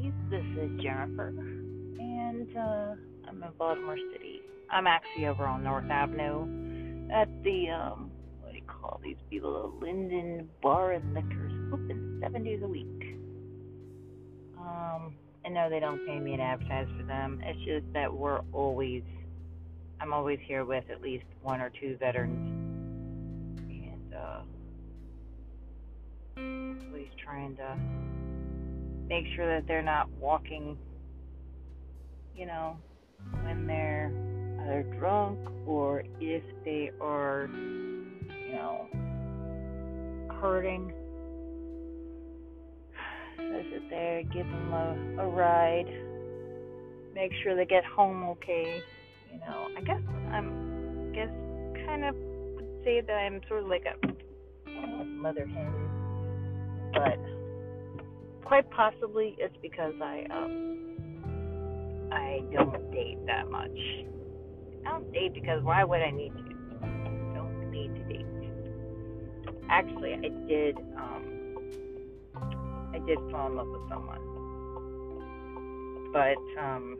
buddies. This is Jennifer, and uh, I'm in Baltimore City. I'm actually over on North Avenue at the um, what do you call these people? The Linden Bar and Liquors, open seven days a week. Um, and no, they don't pay me to advertise for them. It's just that we're always, I'm always here with at least one or two veterans, and uh, always trying to make sure that they're not walking, you know, when they're either drunk or if they are, you know, hurting. So sit there, give them a, a ride, make sure they get home okay. You know, I guess I'm, I guess, kind of would say that I'm sort of like a mother hen, but quite possibly it's because I um I don't date that much. I don't date because why would I need to? I don't need to date. Actually, I did um I did fall in love with someone, but um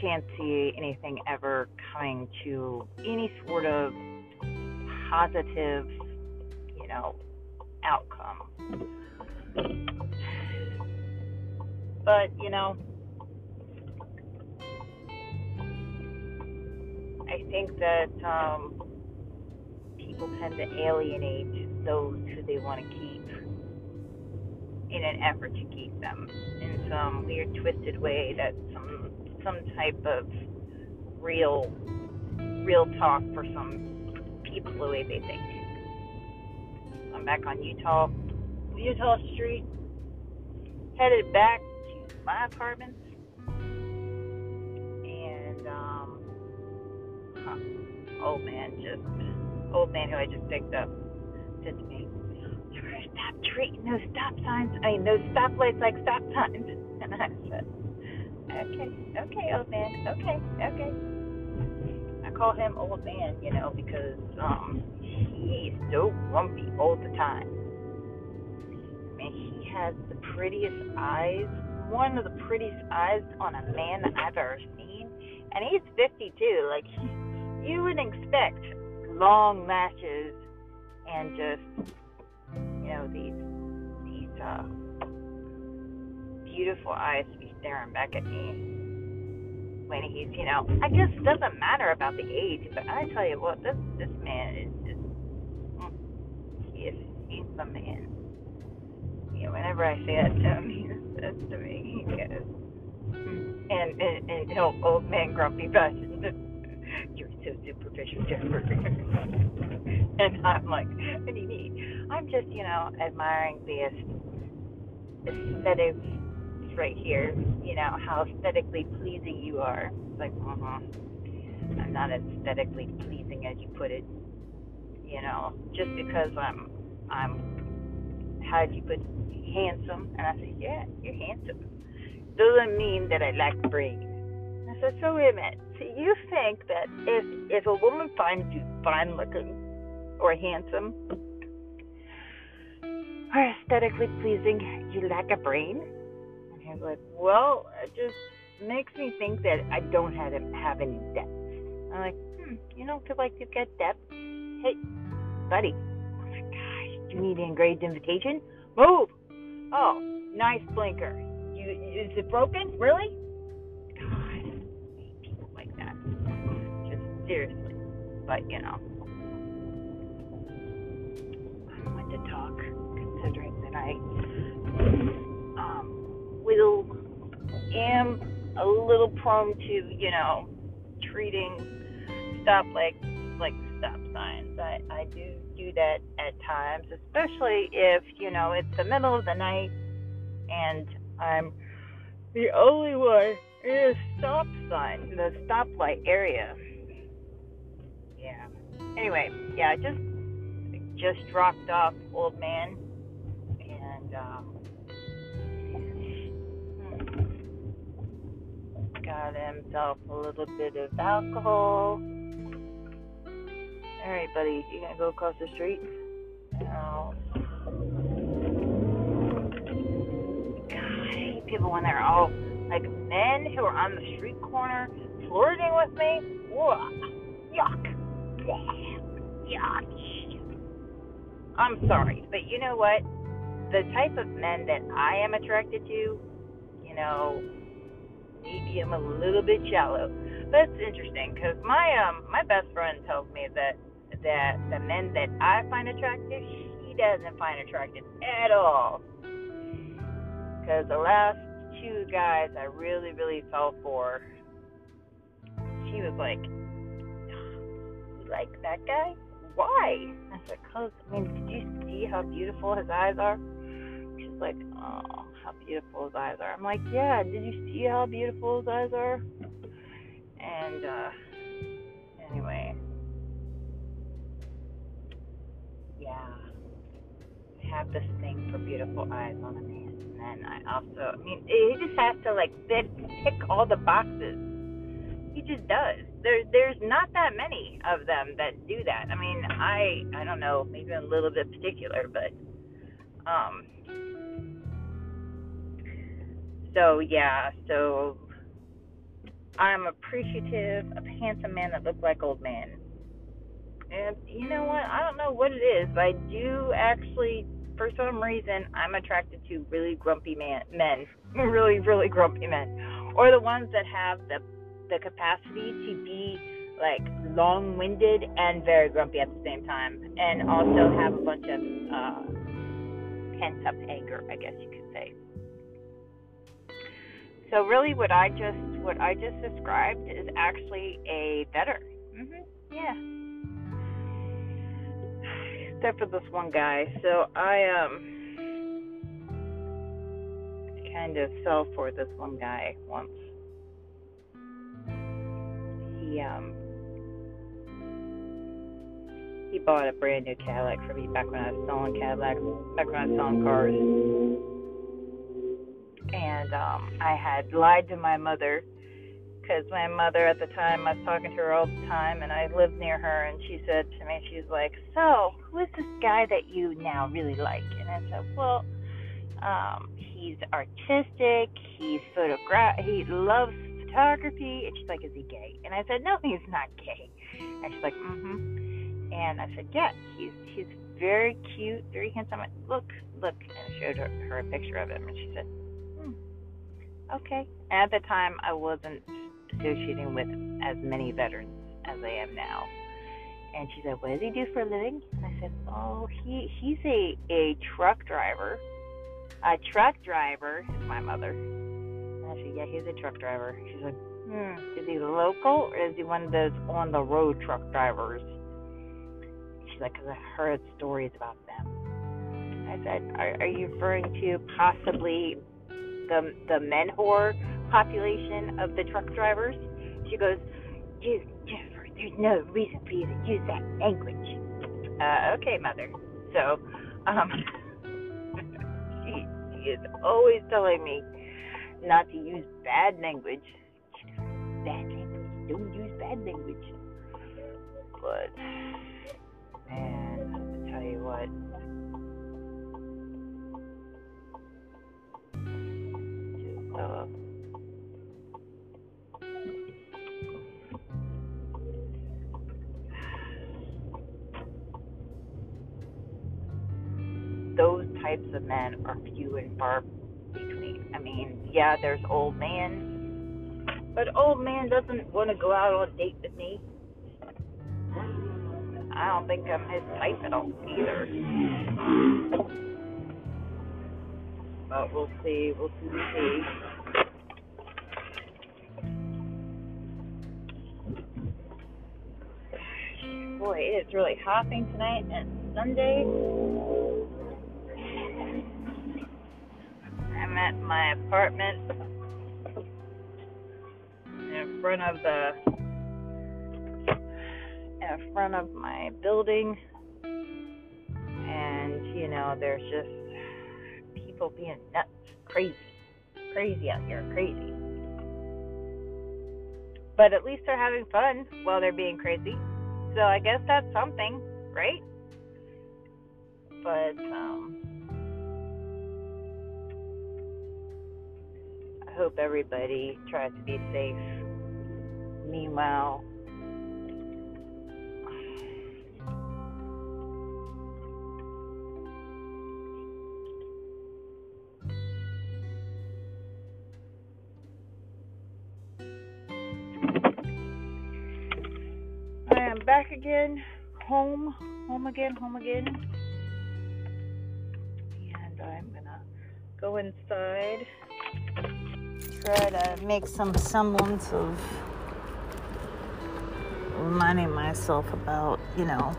can't see anything ever coming to any sort of positive, you know, outcome. But, you know, I think that um, people tend to alienate those who they want to keep in an effort to keep them in some weird, twisted way that some some type of real real talk for some people the way they think. I'm back on Utah Utah Street, headed back to my apartment, and um, huh, old man just old man who I just picked up said to me, "Stop treating those stop signs. I mean those stoplights like stop signs." And I said, "Okay, okay, old man. Okay, okay." I call him old man, you know, because um, he's so grumpy all the time has the prettiest eyes, one of the prettiest eyes on a man that I've ever seen. And he's 52. Like, you would expect long lashes and just, you know, these, these, uh, beautiful eyes to be staring back at me when he's, you know, I guess it doesn't matter about the age, but I tell you what, this this man is just, mm, he is, he's the man you whenever I say that to he says to me, he goes, and and, and he'll old man grumpy fashion. You're so superficial, Jennifer. and I'm like, what do you mean? I'm just, you know, admiring the aesthetics right here. You know how aesthetically pleasing you are. It's like, uh huh. I'm not aesthetically pleasing as you put it. You know, just because I'm, I'm, how do you put handsome? And I said, yeah, you're handsome. Doesn't mean that I lack brains. I said, so wait a minute. So you think that if if a woman finds you fine looking or handsome or aesthetically pleasing, you lack a brain? And he's like, well, it just makes me think that I don't have have any depth. I'm like, hmm, you don't feel like you get depth? Hey, buddy. You need an engraved invitation? Move! Oh, nice blinker. You is it broken? Really? God, people like that. Just seriously. But you know, I want to talk, considering that I um will am a little prone to you know treating stuff like like stop signs. I I do do that at times, especially if, you know, it's the middle of the night and I'm the only one in a stop sign, the stoplight area. Yeah. Anyway, yeah, I just just dropped off old man and um got himself a little bit of alcohol all right, buddy, you gonna go across the street? No. God, people when they're all like men who are on the street corner flirting with me. Yuck. Yuck. I'm sorry, but you know what? The type of men that I am attracted to, you know, maybe I'm a little bit shallow. But it's interesting because my um my best friend tells me that that the men that I find attractive, she doesn't find attractive at all. Because the last two guys I really really fell for, she was like, "You like that guy? Why?" I said, "Cause I mean, did you see how beautiful his eyes are?" She's like, "Oh." how beautiful his eyes are. I'm like, yeah, did you see how beautiful his eyes are? And uh Yeah. I have this thing for beautiful eyes on a man. And then I also I mean he just has to like fit, all the boxes. He just does. There's there's not that many of them that do that. I mean, I I don't know, maybe I'm a little bit particular, but um so yeah, so I'm appreciative of handsome men that look like old men. And you know what? I don't know what it is, but I do actually, for some reason, I'm attracted to really grumpy man, men, really, really grumpy men, or the ones that have the the capacity to be like long-winded and very grumpy at the same time, and also have a bunch of uh, pent-up anger, I guess you could say. So really, what I just what I just described is actually a better. Mhm. Yeah. Except for this one guy. So I um kind of fell for this one guy once. He um he bought a brand new Cadillac for me back when I was selling Cadillacs, back when I was selling cars and um, I had lied to my mother because my mother at the time I was talking to her all the time, and I lived near her, and she said to me, she's like, "So, who is this guy that you now really like?" And I said, "Well, um, he's artistic. He's photograph. He loves photography." And she's like, "Is he gay?" And I said, "No, he's not gay." And she's like, "Mm-hmm." And I said, "Yeah, he's he's very cute, very handsome. Look, look." And I showed her, her a picture of him, and she said, Okay. At the time, I wasn't associating with as many veterans as I am now. And she said, "What does he do for a living?" And I said, "Oh, he he's a a truck driver. A truck driver is my mother." And I said, "Yeah, he's a truck driver." She's like, "Hmm, is he local or is he one of those on the road truck drivers?" She's like, "Cause I heard stories about them." I said, "Are, are you referring to possibly the the men whore population of the truck drivers. She goes, Jennifer, there's no reason for you to use that language. Uh, okay, mother. So, um, she, she is always telling me not to use bad language. Bad language. Don't use bad language. But man, I tell you what. uh, types of men are few and far between. I mean, yeah, there's old man, but old man doesn't want to go out on a date with me. I don't think I'm his type at all either. But we'll see. We'll see. Boy, it is really hopping tonight and Sunday. At my apartment in front of the in front of my building and you know there's just people being nuts, crazy, crazy out here, crazy. But at least they're having fun while they're being crazy. So I guess that's something, right? But um hope everybody tries to be safe. Meanwhile, I am back again, home, home again, home again. And I'm gonna go inside, try to make some semblance of reminding myself about, you know,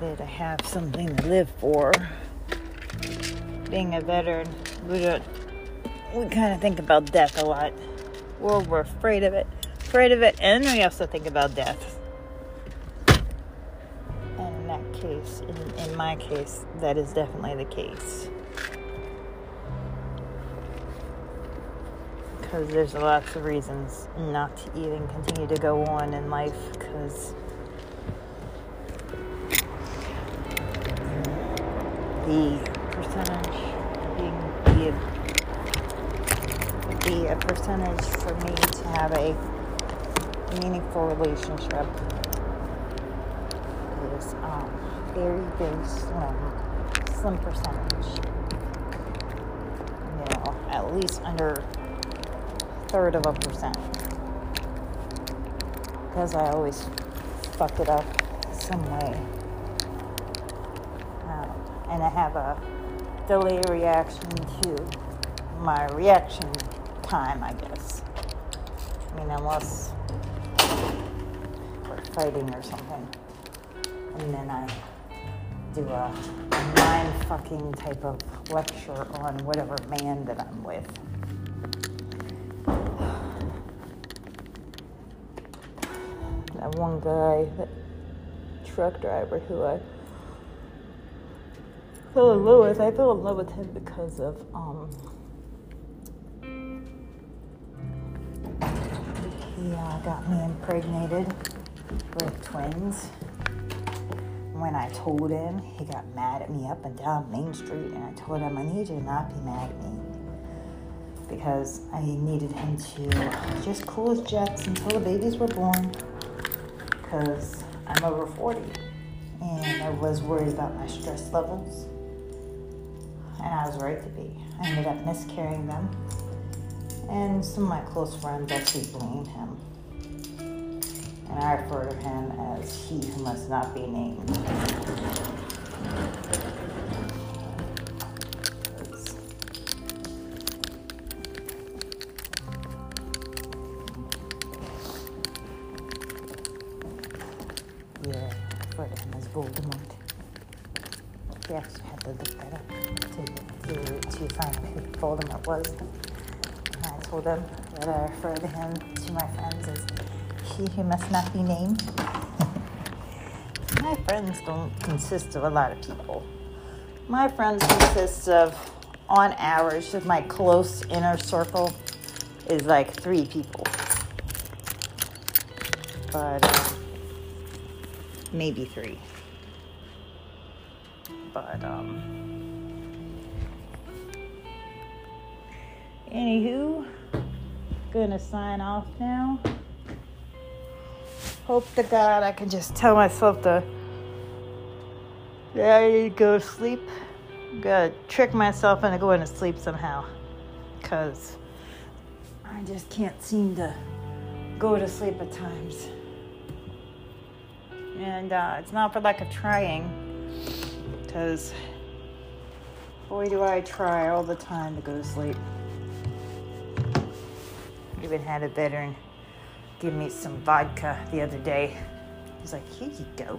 that I have something to live for. Being a veteran, we don't, we kind of think about death a lot. Or we're afraid of it, afraid of it, and we also think about death. My case, that is definitely the case. because there's lots of reasons not to even continue to go on in life because the percentage being be a, percentage for me to have a meaningful relationship very very slim slim percentage you know at least under third of a percent. Because I always fuck it up some way. Um, and I have a delay reaction to my reaction time, I guess. I mean, unless we're fighting or something. And then I do a mind fucking type of lecture on whatever man that I'm with. that one guy, that truck driver who I fell in love with. I fell in love with him because of um he uh, got me impregnated with twins. When I told him, he got mad at me up and down Main Street, and I told him I need you to not be mad at me because I needed him to just cool his jets until the babies were born because I'm over 40 and I was worried about my stress levels. And I was right to be. I ended up miscarrying them. And some of my close friends actually blamed him. And I refer to him as he who must not be named. Yeah, I refer to him as Voldemort. We actually had to look that up to, to, find who Voldemort was. I told them that I refer to him to my friends as he who must not be named. my friends don't consist of a lot of people. My friends consist of, on average, my close inner circle is like three people. But uh, maybe three but um anywho gonna sign off now hope to god i can just tell myself to need to go to sleep gonna trick myself into going to sleep somehow because i just can't seem to go to sleep at times and uh, it's not for lack of trying because boy, do I try all the time to go to sleep. Even had a veteran give me some vodka the other day. He's like, here you go.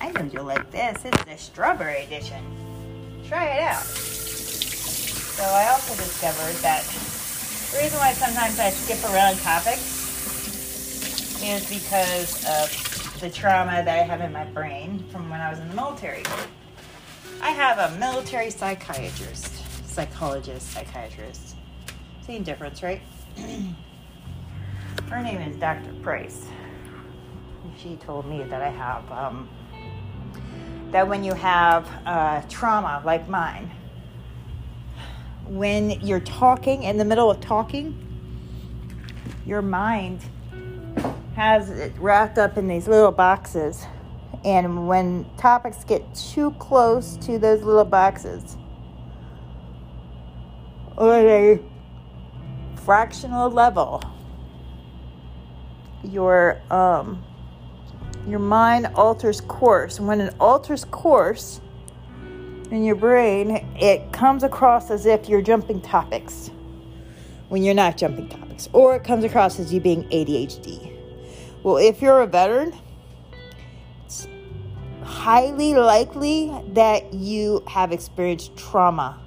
I know you'll like this. It's the strawberry edition. Try it out. So I also discovered that the reason why sometimes I skip around topics is because of the trauma that I have in my brain from when I was in the military. I have a military psychiatrist, psychologist, psychiatrist. Same difference, right? Her name is Dr. Price. She told me that I have um, that when you have uh, trauma like mine, when you're talking in the middle of talking, your mind has it wrapped up in these little boxes. And when topics get too close to those little boxes, or a fractional level, your um, your mind alters course. And When it alters course in your brain, it comes across as if you're jumping topics when you're not jumping topics, or it comes across as you being ADHD. Well, if you're a veteran, it's highly likely that you have experienced trauma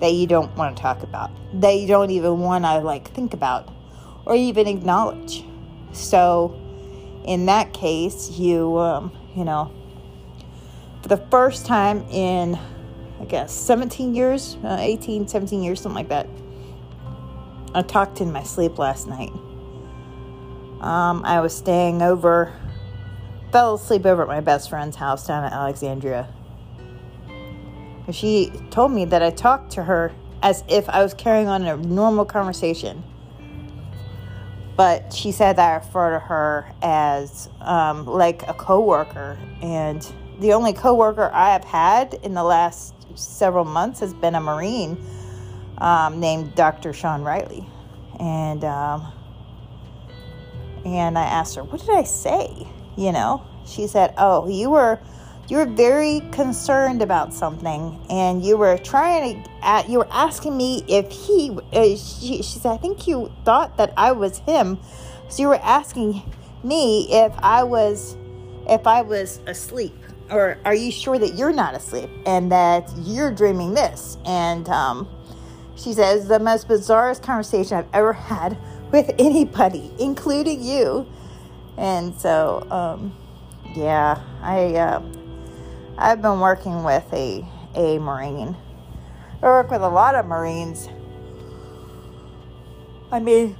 that you don't want to talk about, that you don't even want to like think about or even acknowledge. So, in that case, you, um, you know, for the first time in, I guess, 17 years, uh, 18, 17 years, something like that, I talked in my sleep last night. Um, I was staying over, fell asleep over at my best friend's house down at Alexandria. She told me that I talked to her as if I was carrying on a normal conversation but she said that I refer to her as um, like a coworker, and the only coworker I have had in the last several months has been a Marine um, named Dr. Sean Riley, and um, and I asked her, "What did I say?" You know, she said, "Oh, you were." You were very concerned about something and you were trying to you were asking me if he uh, she, she said i think you thought that i was him. So you were asking me if i was if i was asleep or are you sure that you're not asleep and that you're dreaming this? And um, she says the most bizarrest conversation i've ever had with anybody including you. And so um, yeah i uh, I've been working with a, a Marine. I work with a lot of Marines. I mean,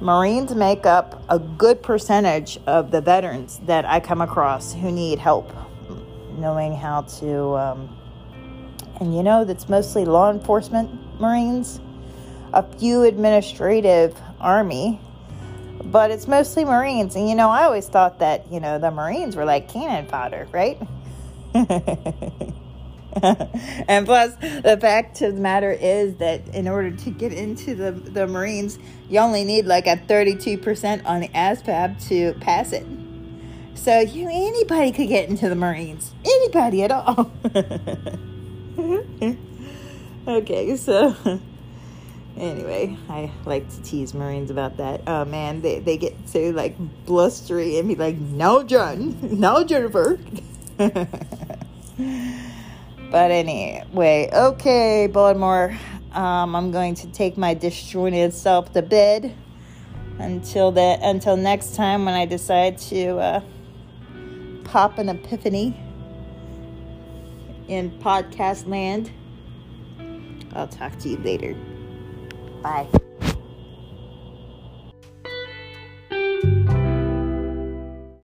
Marines make up a good percentage of the veterans that I come across who need help knowing how to, um, and you know, that's mostly law enforcement Marines, a few administrative Army, but it's mostly Marines. And you know, I always thought that, you know, the Marines were like cannon fodder, right? and plus, the fact of the matter is that in order to get into the, the Marines, you only need like a 32% on the ASVAB to pass it. So you anybody could get into the Marines. Anybody at all. Mm-hmm. okay, so Anyway, I like to tease Marines about that. Oh man, they, they get so like blustery and be like, no, John, no, Jennifer. but anyway, okay, Baltimore. Um, I'm going to take my disjointed self to bed until that until next time when I decide to uh, pop an epiphany in podcast land. I'll talk to you later. Bye.